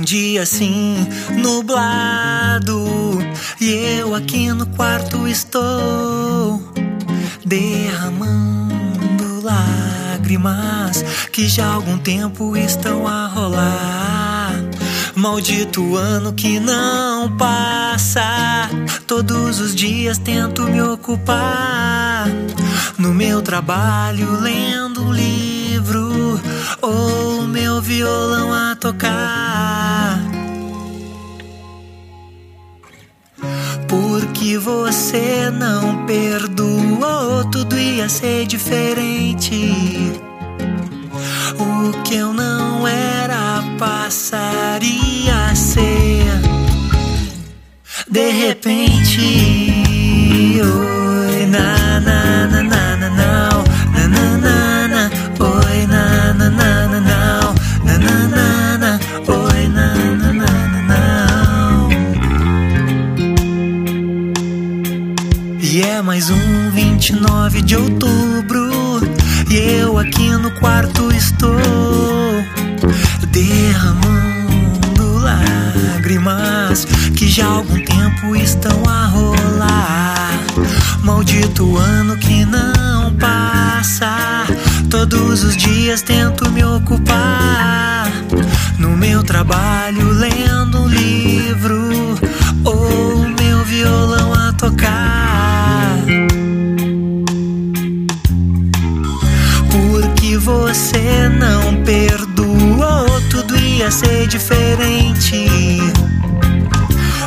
Um dia assim, nublado, e eu aqui no quarto estou derramando lágrimas que já há algum tempo estão a rolar. Maldito ano que não passa. Todos os dias tento me ocupar no meu trabalho, lendo um livro ou meu violão a tocar. Você não perdoou, tudo ia ser diferente. O que eu não era passaria a ser. De repente, mais um 29 de outubro. E eu aqui no quarto estou derramando lágrimas que já há algum tempo estão a rolar. Maldito ano que não passa. Todos os dias tento me ocupar no meu trabalho, lendo você não perdoou, tudo ia ser diferente.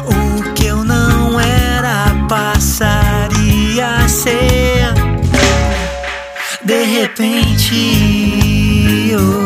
O que eu não era passaria a ser. De repente, oi,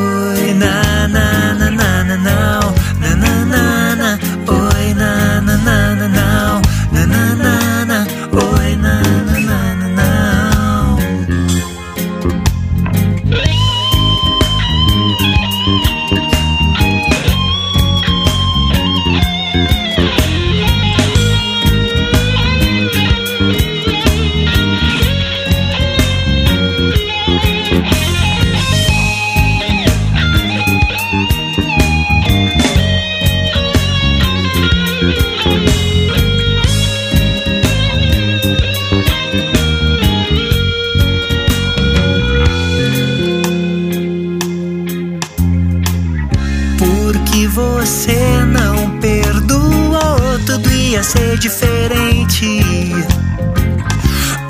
você não perdoou, tudo ia ser diferente.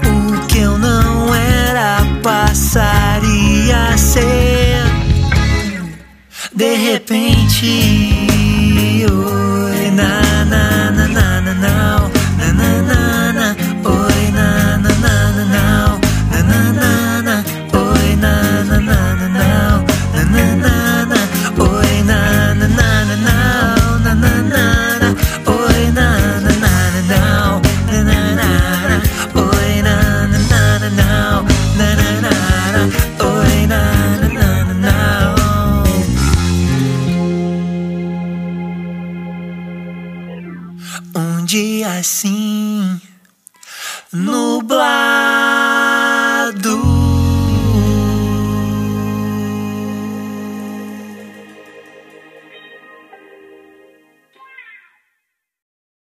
O que eu não era passaria a ser. De repente, dia assim, nublado.